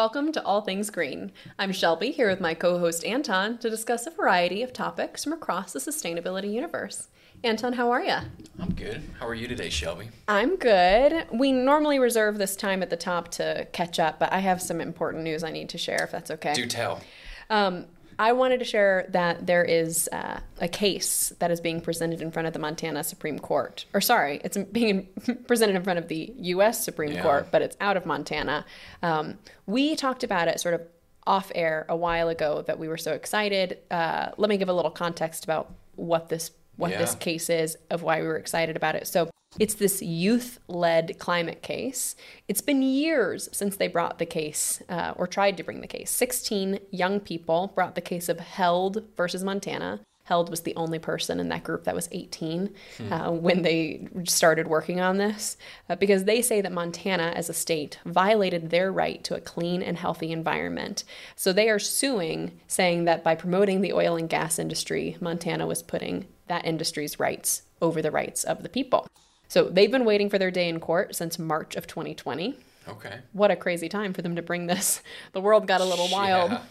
Welcome to All Things Green. I'm Shelby here with my co host Anton to discuss a variety of topics from across the sustainability universe. Anton, how are you? I'm good. How are you today, Shelby? I'm good. We normally reserve this time at the top to catch up, but I have some important news I need to share if that's okay. Do tell. Um, I wanted to share that there is uh, a case that is being presented in front of the Montana Supreme Court. Or, sorry, it's being presented in front of the U.S. Supreme Yeah. Court, but it's out of Montana. Um, we talked about it sort of off air a while ago that we were so excited. Uh, let me give a little context about what this what this case is of why we were excited about it. So it's this youth-led climate case. It's been years since they brought the case uh, or tried to bring the case. 16 young people brought the case of Held versus Montana. Held was the only person in that group that was 18 uh, when they started working on this, uh, because they say that Montana, as a state, violated their right to a clean and healthy environment. So they are suing, saying that by promoting the oil and gas industry, Montana was putting that industry's rights over the rights of the people. So they've been waiting for their day in court since March of 2020. Okay. What a crazy time for them to bring this. The world got a little wild. Yeah.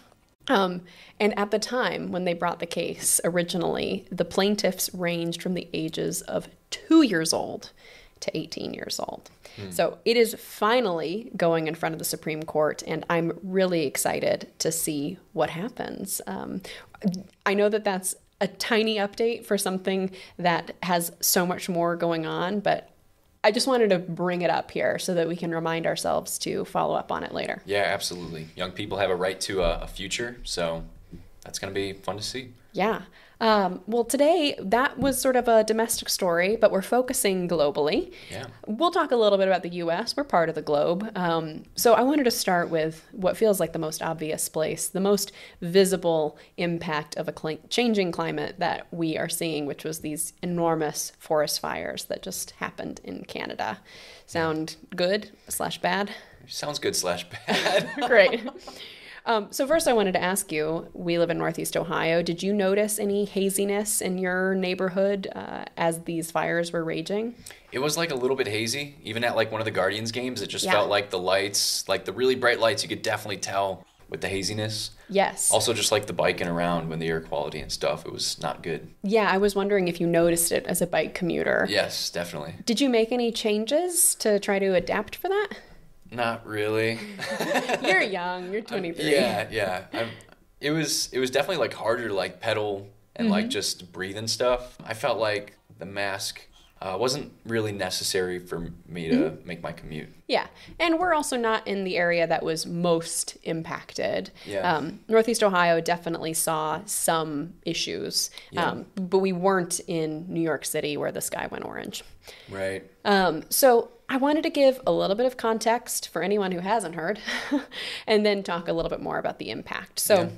Um, and at the time when they brought the case originally, the plaintiffs ranged from the ages of two years old to 18 years old. So it is finally going in front of the Supreme Court, and I'm really excited to see what happens. Um, I know that that's a tiny update for something that has so much more going on, but I just wanted to bring it up here so that we can remind ourselves to follow up on it later. Yeah, absolutely. Young people have a right to a, a future, so that's going to be fun to see. Yeah. Um, well, today that was sort of a domestic story, but we're focusing globally. Yeah. We'll talk a little bit about the US. We're part of the globe. Um, so I wanted to start with what feels like the most obvious place, the most visible impact of a cli- changing climate that we are seeing, which was these enormous forest fires that just happened in Canada. Sound good slash bad? Sounds good slash bad. Great. Um, so first, I wanted to ask you: We live in Northeast Ohio. Did you notice any haziness in your neighborhood uh, as these fires were raging? it was like a little bit hazy. Even at like one of the Guardians games, it just Yeah. felt like the lights, like the really bright lights, you could definitely tell with the haziness. Yes. Also, just like the biking around when the air quality and stuff, it was not good. yeah, I was wondering if you noticed it as a bike commuter. Yes, definitely. Did you make any changes to try to adapt for that? Not really. You're young. You're 23. Yeah, yeah. I'm, it was it was definitely like harder to like pedal and Mm-hmm. like just breathe and stuff. I felt like the mask uh, wasn't really necessary for me to Mm-hmm. make my commute. Yeah, and we're also not in the area that was most impacted. Yeah. Um, Northeast Ohio definitely saw some issues, Yeah. um, but we weren't in New York City where the sky went orange. Right. Um, so I wanted to give a little bit of context for anyone who hasn't heard, and then talk a little bit more about the impact. So. Yeah.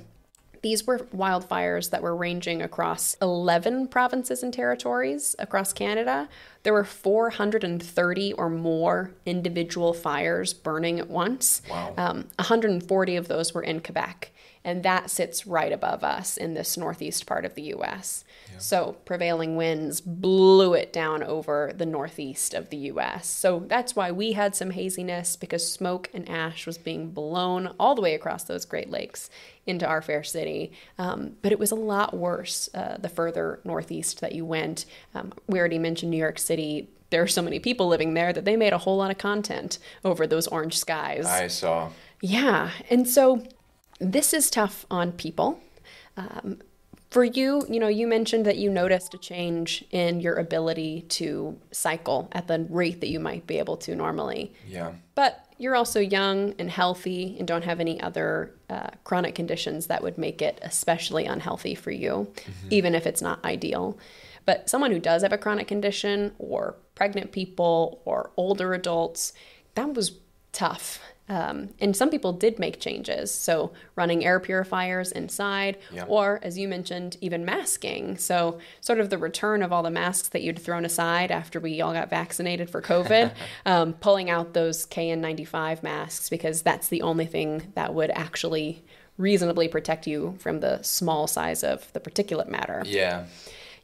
These were wildfires that were ranging across 11 provinces and territories across Canada. There were 430 or more individual fires burning at once. Wow. Um, 140 of those were in Quebec, and that sits right above us in this northeast part of the US. So, prevailing winds blew it down over the northeast of the US. So, that's why we had some haziness because smoke and ash was being blown all the way across those Great Lakes into our fair city. Um, but it was a lot worse uh, the further northeast that you went. Um, we already mentioned New York City. There are so many people living there that they made a whole lot of content over those orange skies. I saw. Yeah. And so this is tough on people. Um, for you, you know, you mentioned that you noticed a change in your ability to cycle at the rate that you might be able to normally. Yeah. But you're also young and healthy and don't have any other uh, chronic conditions that would make it especially unhealthy for you, even if it's not ideal. But someone who does have a chronic condition, or pregnant people, or older adults, that was tough. Um, and some people did make changes. So, running air purifiers inside, Yeah. or as you mentioned, even masking. So, sort of the return of all the masks that you'd thrown aside after we all got vaccinated for COVID, um, pulling out those KN95 masks because that's the only thing that would actually reasonably protect you from the small size of the particulate matter. Yeah.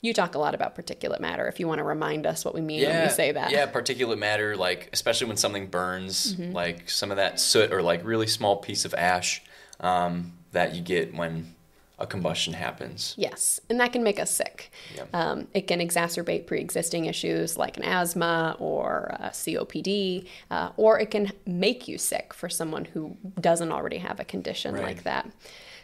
You talk a lot about particulate matter. If you want to remind us what we mean when we say that. Yeah, particulate matter, like especially when something burns, Mm-hmm. like some of that soot or like really small piece of ash um, that you get when a combustion happens. Yes, and that can make us sick. Yeah. Um, it can exacerbate pre existing issues like an asthma or uh, COPD, uh, or it can make you sick for someone who doesn't already have a condition Right. like that.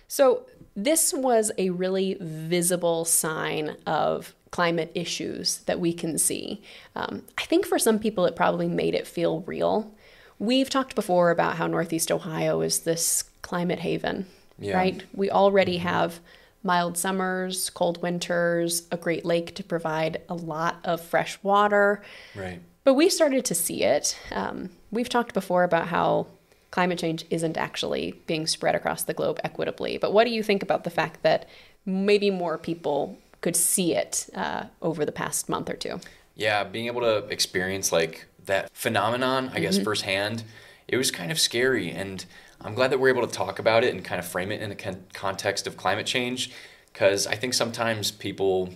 So, this was a really visible sign of climate issues that we can see. Um, I think for some people, it probably made it feel real. We've talked before about how Northeast Ohio is this climate haven, Yeah. right? We already have mild summers, cold winters, a great lake to provide a lot of fresh water. Right. But we started to see it. Um, we've talked before about how climate change isn't actually being spread across the globe equitably. But what do you think about the fact that maybe more people could see it uh, over the past month or two? Yeah, being able to experience like that phenomenon, I guess firsthand, it was kind of scary, and I'm glad that we're able to talk about it and kind of frame it in the con- context of climate change, because I think sometimes people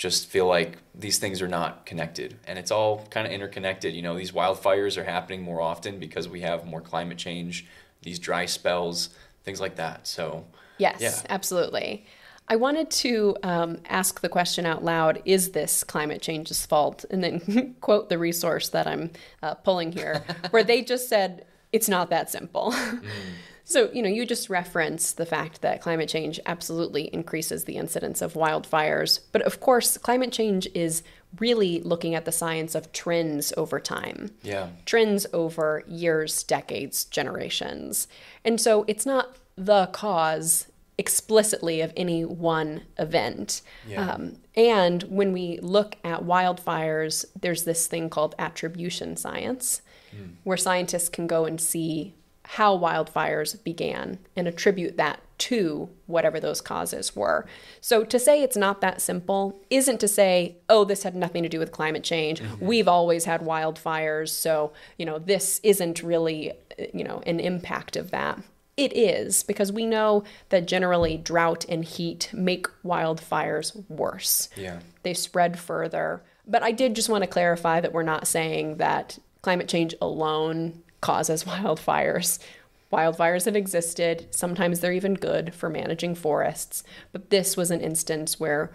just feel like these things are not connected, and it's all kind of interconnected. You know, these wildfires are happening more often because we have more climate change, these dry spells, things like that. So Yes, Yeah. absolutely. I wanted to um, ask the question out loud Is this climate change's fault? And then quote the resource that I'm uh, pulling here, where they just said, It's not that simple. So, you know, you just referenced the fact that climate change absolutely increases the incidence of wildfires. But of course, climate change is really looking at the science of trends over time yeah, trends over years, decades, generations. And so it's not the cause explicitly of any one event. Yeah. Um, and when we look at wildfires, there's this thing called attribution science, where scientists can go and see how wildfires began and attribute that to whatever those causes were. So to say it's not that simple isn't to say, oh, this had nothing to do with climate change. Mm-hmm. We've always had wildfires, so, you know, this isn't really, you know, an impact of that. It is because we know that generally drought and heat make wildfires worse yeah, they spread further. But I did just want to clarify that we're not saying that climate change alone causes wildfires. Wildfires have existed. Sometimes they're even good for managing forests. But this was an instance where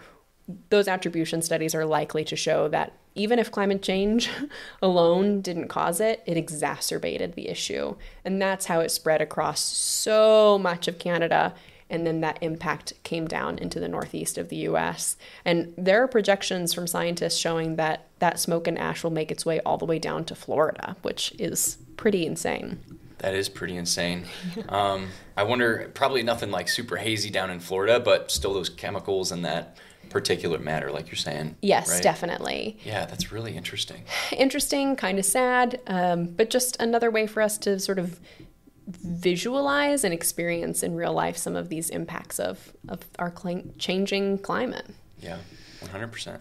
those attribution studies are likely to show that even if climate change alone didn't cause it, it exacerbated the issue. And that's how it spread across so much of Canada. And then that impact came down into the northeast of the US. And there are projections from scientists showing that that smoke and ash will make its way all the way down to Florida, which is pretty insane. That is pretty insane. Um, I wonder, probably nothing like super hazy down in Florida, but still those chemicals and that particulate matter, like you're saying. Yes, right? definitely. Yeah, that's really interesting. interesting, kind of sad, um, but just another way for us to sort of visualize and experience in real life some of these impacts of, of our cli- changing climate. Yeah, 100%.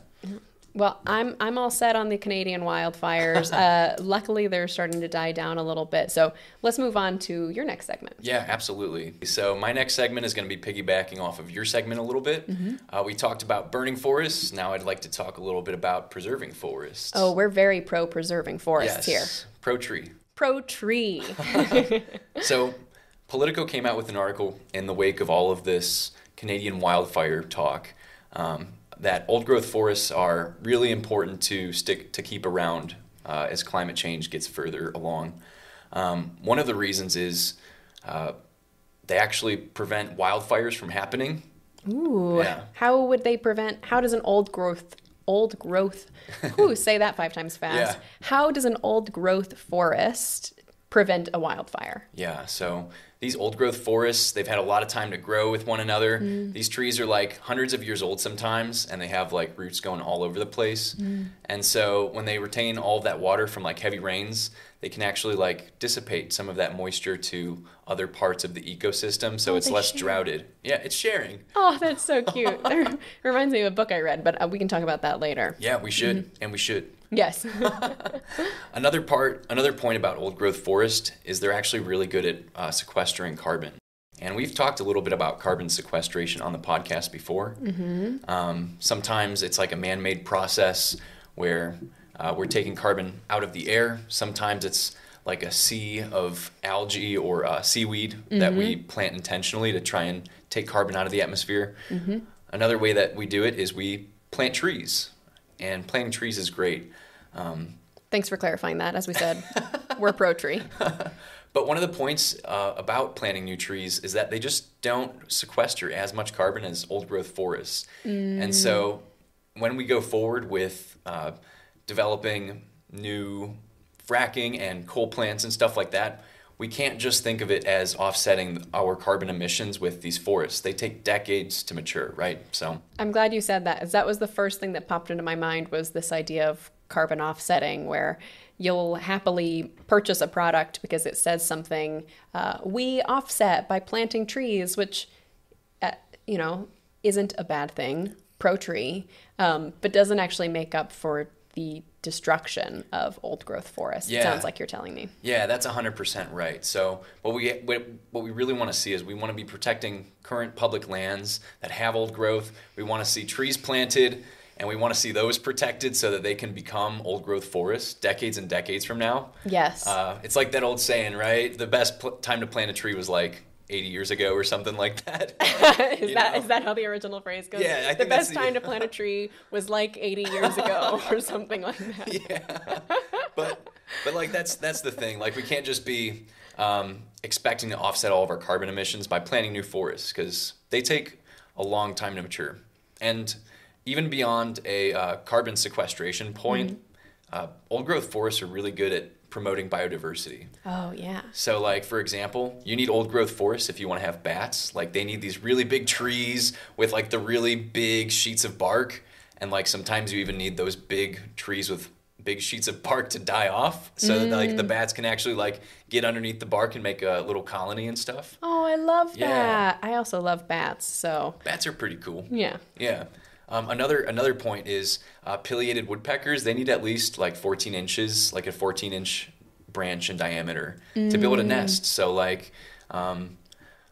Well, I'm I'm all set on the Canadian wildfires. uh, luckily, they're starting to die down a little bit. So let's move on to your next segment. Yeah, absolutely. So my next segment is going to be piggybacking off of your segment a little bit. Mm-hmm. Uh, we talked about burning forests. Now I'd like to talk a little bit about preserving forests. Oh, we're very pro preserving forests here. yes, pro tree. Pro tree. So, Politico came out with an article in the wake of all of this Canadian wildfire talk um, that old growth forests are really important to stick to keep around uh, as climate change gets further along. Um, one of the reasons is uh, they actually prevent wildfires from happening. Ooh. Yeah. How would they prevent? How does an old growth old growth? Ooh, say that five times fast. Yeah. How does an old growth forest prevent a wildfire? Yeah, so these old growth forests, they've had a lot of time to grow with one another. Mm. These trees are like hundreds of years old sometimes, and they have like roots going all over the place. Mm. And so when they retain all of that water from like heavy rains, they can actually like dissipate some of that moisture to other parts of the ecosystem, so Oh, it's less droughted. Yeah, it's sharing. Oh, that's so cute. That reminds me of a book I read, but uh, we can talk about that later. Yeah, we should, mm-hmm. and we should. Yes. Another part, another point about old growth forest is they're actually really good at uh, sequestering carbon. And we've talked a little bit about carbon sequestration on the podcast before. Mm-hmm. Um, sometimes it's like a man made process where uh, we're taking carbon out of the air. Sometimes it's like a sea of algae or uh, seaweed mm-hmm. that we mm-hmm. plant intentionally to try and take carbon out of the atmosphere. Mm-hmm. Another way that we do it is we plant trees, and planting trees is great. Um, Thanks for clarifying that. As we said, we're pro tree. But one of the points uh, about planting new trees is that they just don't sequester as much carbon as old growth forests. Mm. And so when we go forward with uh, developing new fracking and coal plants and stuff like that, we can't just think of it as offsetting our carbon emissions with these forests. They take decades to mature, right? So I'm glad you said that, as that was the first thing that popped into my mind was this idea of carbon offsetting, where you'll happily purchase a product because it says something uh, we offset by planting trees which uh, you know isn't a bad thing pro tree um, but doesn't actually make up for the destruction of old growth forests yeah. it sounds like you're telling me yeah that's 100% right so what we what we really want to see is we want to be protecting current public lands that have old growth we want to see trees planted and we want to see those protected so that they can become old growth forests decades and decades from now. Yes. Uh, it's like that old saying, right? The best pl- time to plant a tree was like 80 years ago or something like that. is that is that how the original phrase goes? Yeah, I the best the, time to plant a tree was like 80 years ago or something like that. Yeah. But but like that's that's the thing. Like we can't just be um, expecting to offset all of our carbon emissions by planting new forests because they take a long time to mature. And even beyond a uh, carbon sequestration point, mm-hmm. uh, old growth forests are really good at promoting biodiversity. Oh, yeah. So, like, for example, you need old growth forests if you want to have bats. Like, they need these really big trees with, like, the really big sheets of bark. And, like, sometimes you even need those big trees with big sheets of bark to die off so mm. that like the mm. bats can actually like get underneath the bark and make a little colony and stuff. Oh, I love yeah. that. I also love bats, so Bats are pretty cool. Yeah. Yeah. Um, another another point is uh, pileated woodpeckers. They need at least like 14 inches, like a 14 inch branch in diameter mm. to be able to mm. nest. So like, um,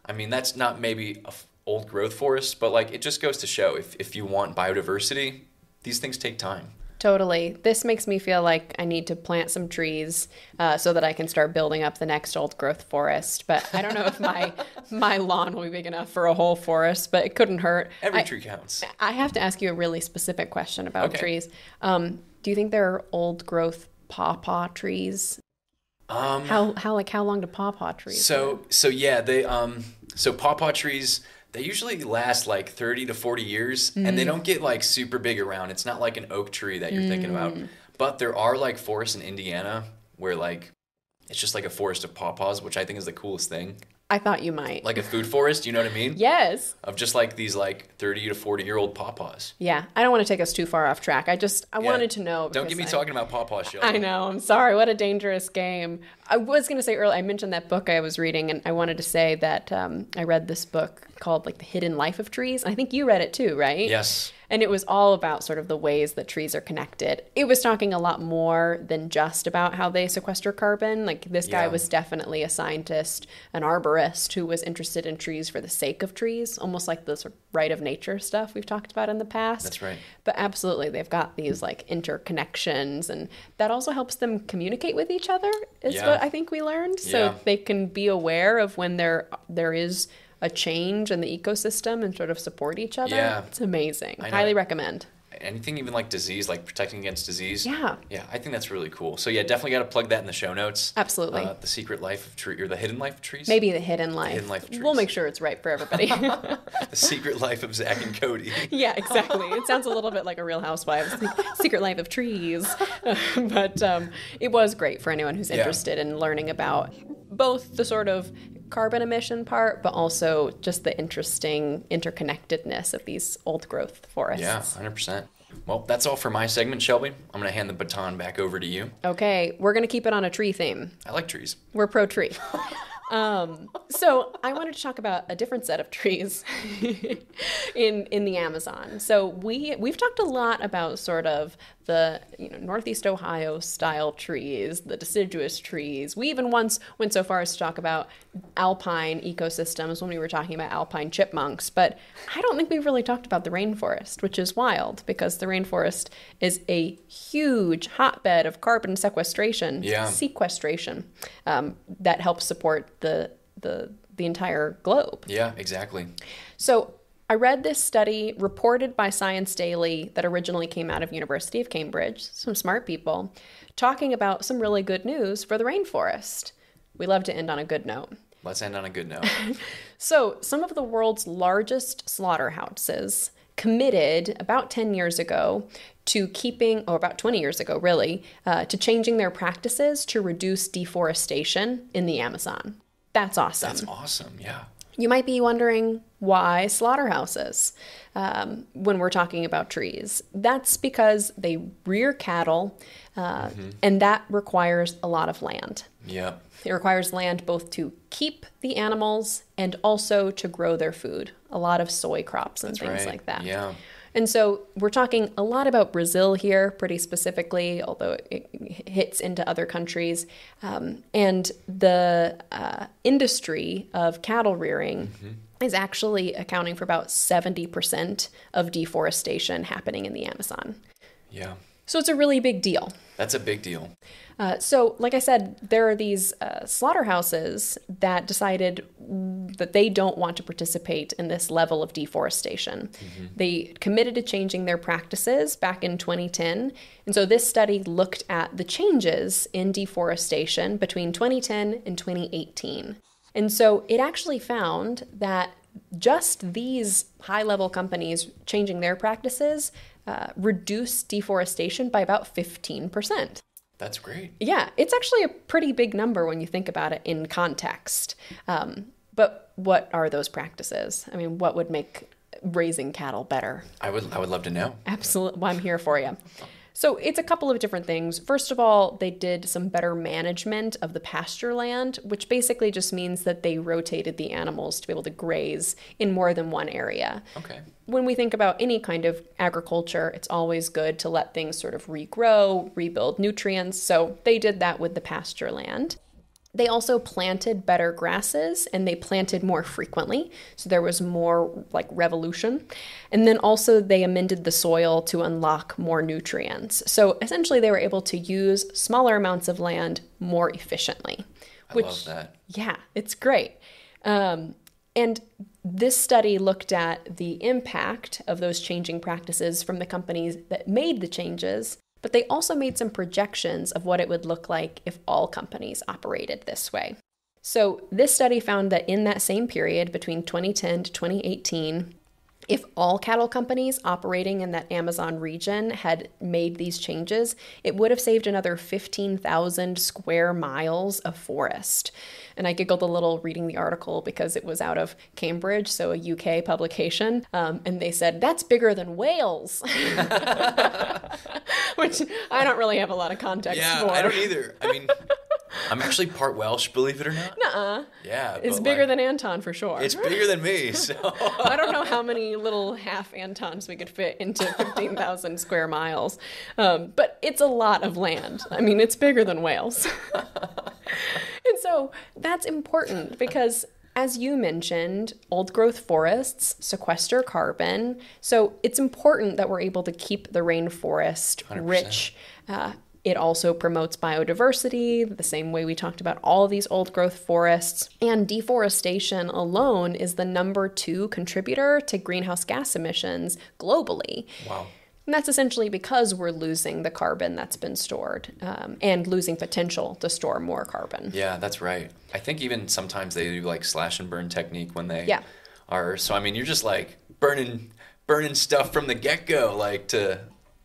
I mean that's not maybe a f- old growth forest, but like it just goes to show if if you want biodiversity, these things take time. Totally. This makes me feel like I need to plant some trees uh, so that I can start building up the next old growth forest. But I don't know if my my lawn will be big enough for a whole forest, but it couldn't hurt. Every I, tree counts. I have to ask you a really specific question about okay. trees. Um, do you think there are old growth pawpaw trees? Um, how how like how long do pawpaw trees? So live? so yeah, they um so pawpaw trees they usually last like 30 to 40 years mm. and they mm. don't get like super big around. It's not like an oak tree that you're mm. thinking about. Mm. But there are like forests in Indiana where like it's just like a forest of pawpaws, which I think is the coolest thing. I thought you might. Like a food forest, you know what I mean? Yes. Of just like these like 30 to 40 year old pawpaws. Yeah. I don't want to take us too far off track. I just, I yeah. wanted to know. Don't get me I, talking about pawpaw show. I know. I'm sorry. What a dangerous game. I was going to say earlier, I mentioned that book I was reading, and I wanted to say that um, I read this book called like The Hidden Life of Trees. I think you read it too, right? Yes and it was all about sort of the ways that trees are connected. It was talking a lot more than just about how they sequester carbon. Like this guy yeah. was definitely a scientist, an arborist who was interested in trees for the sake of trees, almost like the sort of right of nature stuff we've talked about in the past. That's right. But absolutely, they've got these like interconnections, and that also helps them communicate with each other. Is yeah. what I think we learned, so yeah. they can be aware of when there there is a change in the ecosystem and sort of support each other. Yeah. It's amazing. Highly recommend. Anything even like disease, like protecting against disease. Yeah. Yeah, I think that's really cool. So yeah, definitely got to plug that in the show notes. Absolutely. Uh, the secret life of tree or the hidden life of trees. Maybe the hidden life. The hidden life of trees. We'll make sure it's right for everybody. the secret life of Zach and Cody. yeah, exactly. It sounds a little bit like a Real Housewives. secret life of trees, but um, it was great for anyone who's interested yeah. in learning about both the sort of carbon emission part, but also just the interesting interconnectedness of these old growth forests. Yeah, 100%. Well, that's all for my segment, Shelby. I'm going to hand the baton back over to you. Okay, we're going to keep it on a tree theme. I like trees. We're pro tree. Um, so I wanted to talk about a different set of trees in in the Amazon. So we we've talked a lot about sort of the you know Northeast Ohio style trees, the deciduous trees. We even once went so far as to talk about alpine ecosystems when we were talking about alpine chipmunks. But I don't think we've really talked about the rainforest, which is wild because the rainforest is a huge hotbed of carbon sequestration, Yeah. sequestration um, that helps support the the the entire globe. Yeah, exactly. So I read this study reported by Science Daily that originally came out of University of Cambridge, some smart people, talking about some really good news for the rainforest. We love to end on a good note. Let's end on a good note. So, some of the world's largest slaughterhouses committed about 10 years ago to keeping, or about 20 years ago, really, uh, to changing their practices to reduce deforestation in the Amazon. That's awesome. That's awesome. Yeah. You might be wondering why slaughterhouses um, when we're talking about trees. That's because they rear cattle, uh, and that requires a lot of land. Yeah. It requires land both to keep the animals and also to grow their food, a lot of soy crops and That's things right. like that. Yeah. And so we're talking a lot about Brazil here, pretty specifically, although it hits into other countries. Um, and the uh, industry of cattle rearing is actually accounting for about 70% of deforestation happening in the Amazon. Yeah. So it's a really big deal. That's a big deal. Uh, so, like I said, there are these uh, slaughterhouses that decided that they don't want to participate in this level of deforestation. They committed to changing their practices back in 2010. And so, this study looked at the changes in deforestation between 2010 and 2018. And so, it actually found that just these high level companies changing their practices uh, reduced deforestation by about 15%. That's great. Yeah, it's actually a pretty big number when you think about it in context. Um, but what are those practices? I mean, what would make raising cattle better? I would I would love to know. Absolutely. Well, I'm here for you. So it's a couple of different things. First of all, they did some better management of the pasture land, which basically just means that they rotated the animals to be able to graze in more than one area. Okay. When we think about any kind of agriculture, it's always good to let things sort of regrow, rebuild nutrients. So they did that with the pasture land. They also planted better grasses and they planted more frequently. So there was more like revolution. And then also they amended the soil to unlock more nutrients. So essentially they were able to use smaller amounts of land more efficiently. I love that. Yeah, it's great. Um, and this study looked at the impact of those changing practices from the companies that made the changes, but they also made some projections of what it would look like if all companies operated this way. So, this study found that in that same period between 2010 to 2018, if all cattle companies operating in that Amazon region had made these changes, it would have saved another 15,000 square miles of forest. And I giggled a little reading the article because it was out of Cambridge, so a UK publication. Um, and they said, that's bigger than Wales, which I don't really have a lot of context Yeah, for. I don't either. I mean, I'm actually part Welsh, believe it or not. Nuh-uh. Yeah, It's bigger like, than Anton for sure. It's bigger than me. So I don't know how many little half Antons we could fit into 15,000 square miles, um, but it's a lot of land. I mean, it's bigger than Wales. and so that's important because, as you mentioned, old growth forests sequester carbon. So it's important that we're able to keep the rainforest 100%. rich. Uh, it also promotes biodiversity, the same way we talked about all these old growth forests. And deforestation alone is the number two contributor to greenhouse gas emissions globally. wow. And that's essentially because we're losing the carbon that's been stored um, and losing potential to store more carbon. Yeah, that's right. I think even sometimes they do like slash and burn technique when they Yeah. are. So I mean, you're just like burning burning stuff from the get go, like to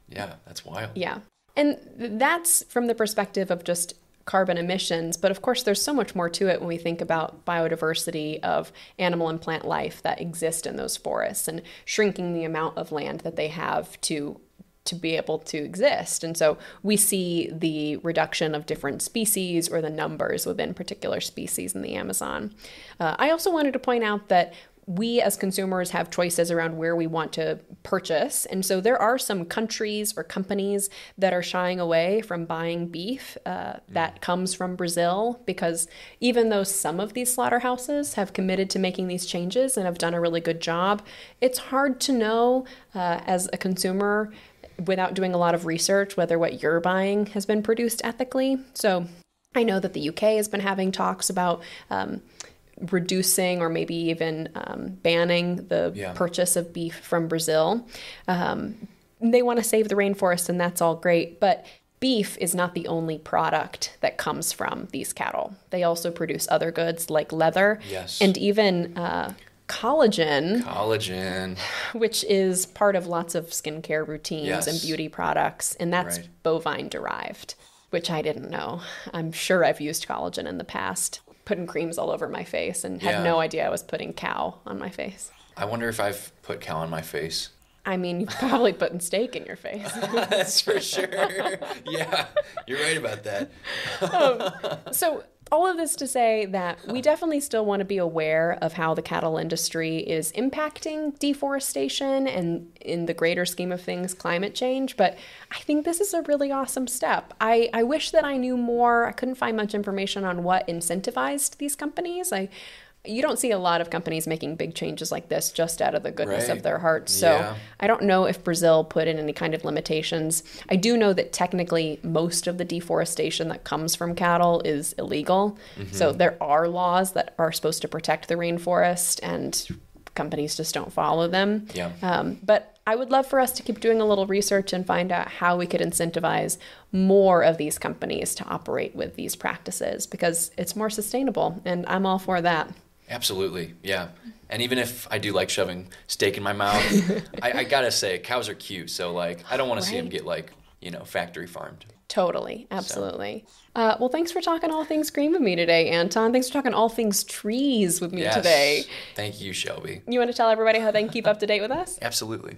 yeah, that's wild. Yeah. And that's from the perspective of just carbon emissions. But of course, there's so much more to it when we think about biodiversity of animal and plant life that exist in those forests and shrinking the amount of land that they have to to be able to exist. And so we see the reduction of different species or the numbers within particular species in the Amazon. Uh, I also wanted to point out that we as consumers have choices around where we want to purchase. And so there are some countries or companies that are shying away from buying beef uh, that comes from Brazil because even though some of these slaughterhouses have committed to making these changes and have done a really good job, it's hard to know uh, as a consumer without doing a lot of research whether what you're buying has been produced ethically. So I know that the UK has been having talks about. Um, reducing or maybe even um, banning the Yeah. purchase of beef from Brazil. Um, they want to save the rainforest, and that's all great. But beef is not the only product that comes from these cattle. They also produce other goods like leather Yes. and even uh, collagen, Collagen. which is part of lots of skincare routines Yes. and beauty products, and that's Right. bovine derived, which I didn't know. I'm sure I've used collagen in the past, putting creams all over my face, and had Yeah. no idea I was putting cow on my face. I wonder if I've put cow on my face. I mean, you've probably putting steak in your face. That's for sure. yeah, you're right about that. Um, so all of this to say that we definitely still want to be aware of how the cattle industry is impacting deforestation and in the greater scheme of things climate change but i think this is a really awesome step i, I wish that i knew more i couldn't find much information on what incentivized these companies i you don't see a lot of companies making big changes like this just out of the goodness Right. of their hearts so Yeah. I don't know if Brazil put in any kind of limitations. I do know that technically most of the deforestation that comes from cattle is illegal. So there are laws that are supposed to protect the rainforest, and companies just don't follow them. Yeah. Um, but I would love for us to keep doing a little research and find out how we could incentivize more of these companies to operate with these practices because it's more sustainable, and I'm all for that. Absolutely, yeah. And even if I do like shoving steak in my mouth, I, I gotta say, cows are cute. So like, I don't want to see them get like, you know, factory farmed. Totally, absolutely. Uh, well, thanks for talking all things green with me today, Anton. Thanks for talking all things trees with me Yes. today. Thank you, Shelby. You want to tell everybody how they can keep up to date with us? Absolutely.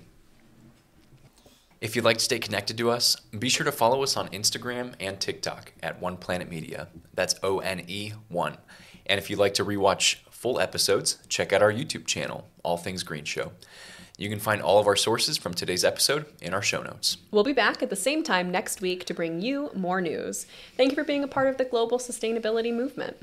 If you'd like to stay connected to us, be sure to follow us on Instagram and TikTok at One Planet Media. That's O N E 1. And if you'd like to rewatch full episodes, check out our YouTube channel, All Things Green Show. You can find all of our sources from today's episode in our show notes. We'll be back at the same time next week to bring you more news. Thank you for being a part of the global sustainability movement.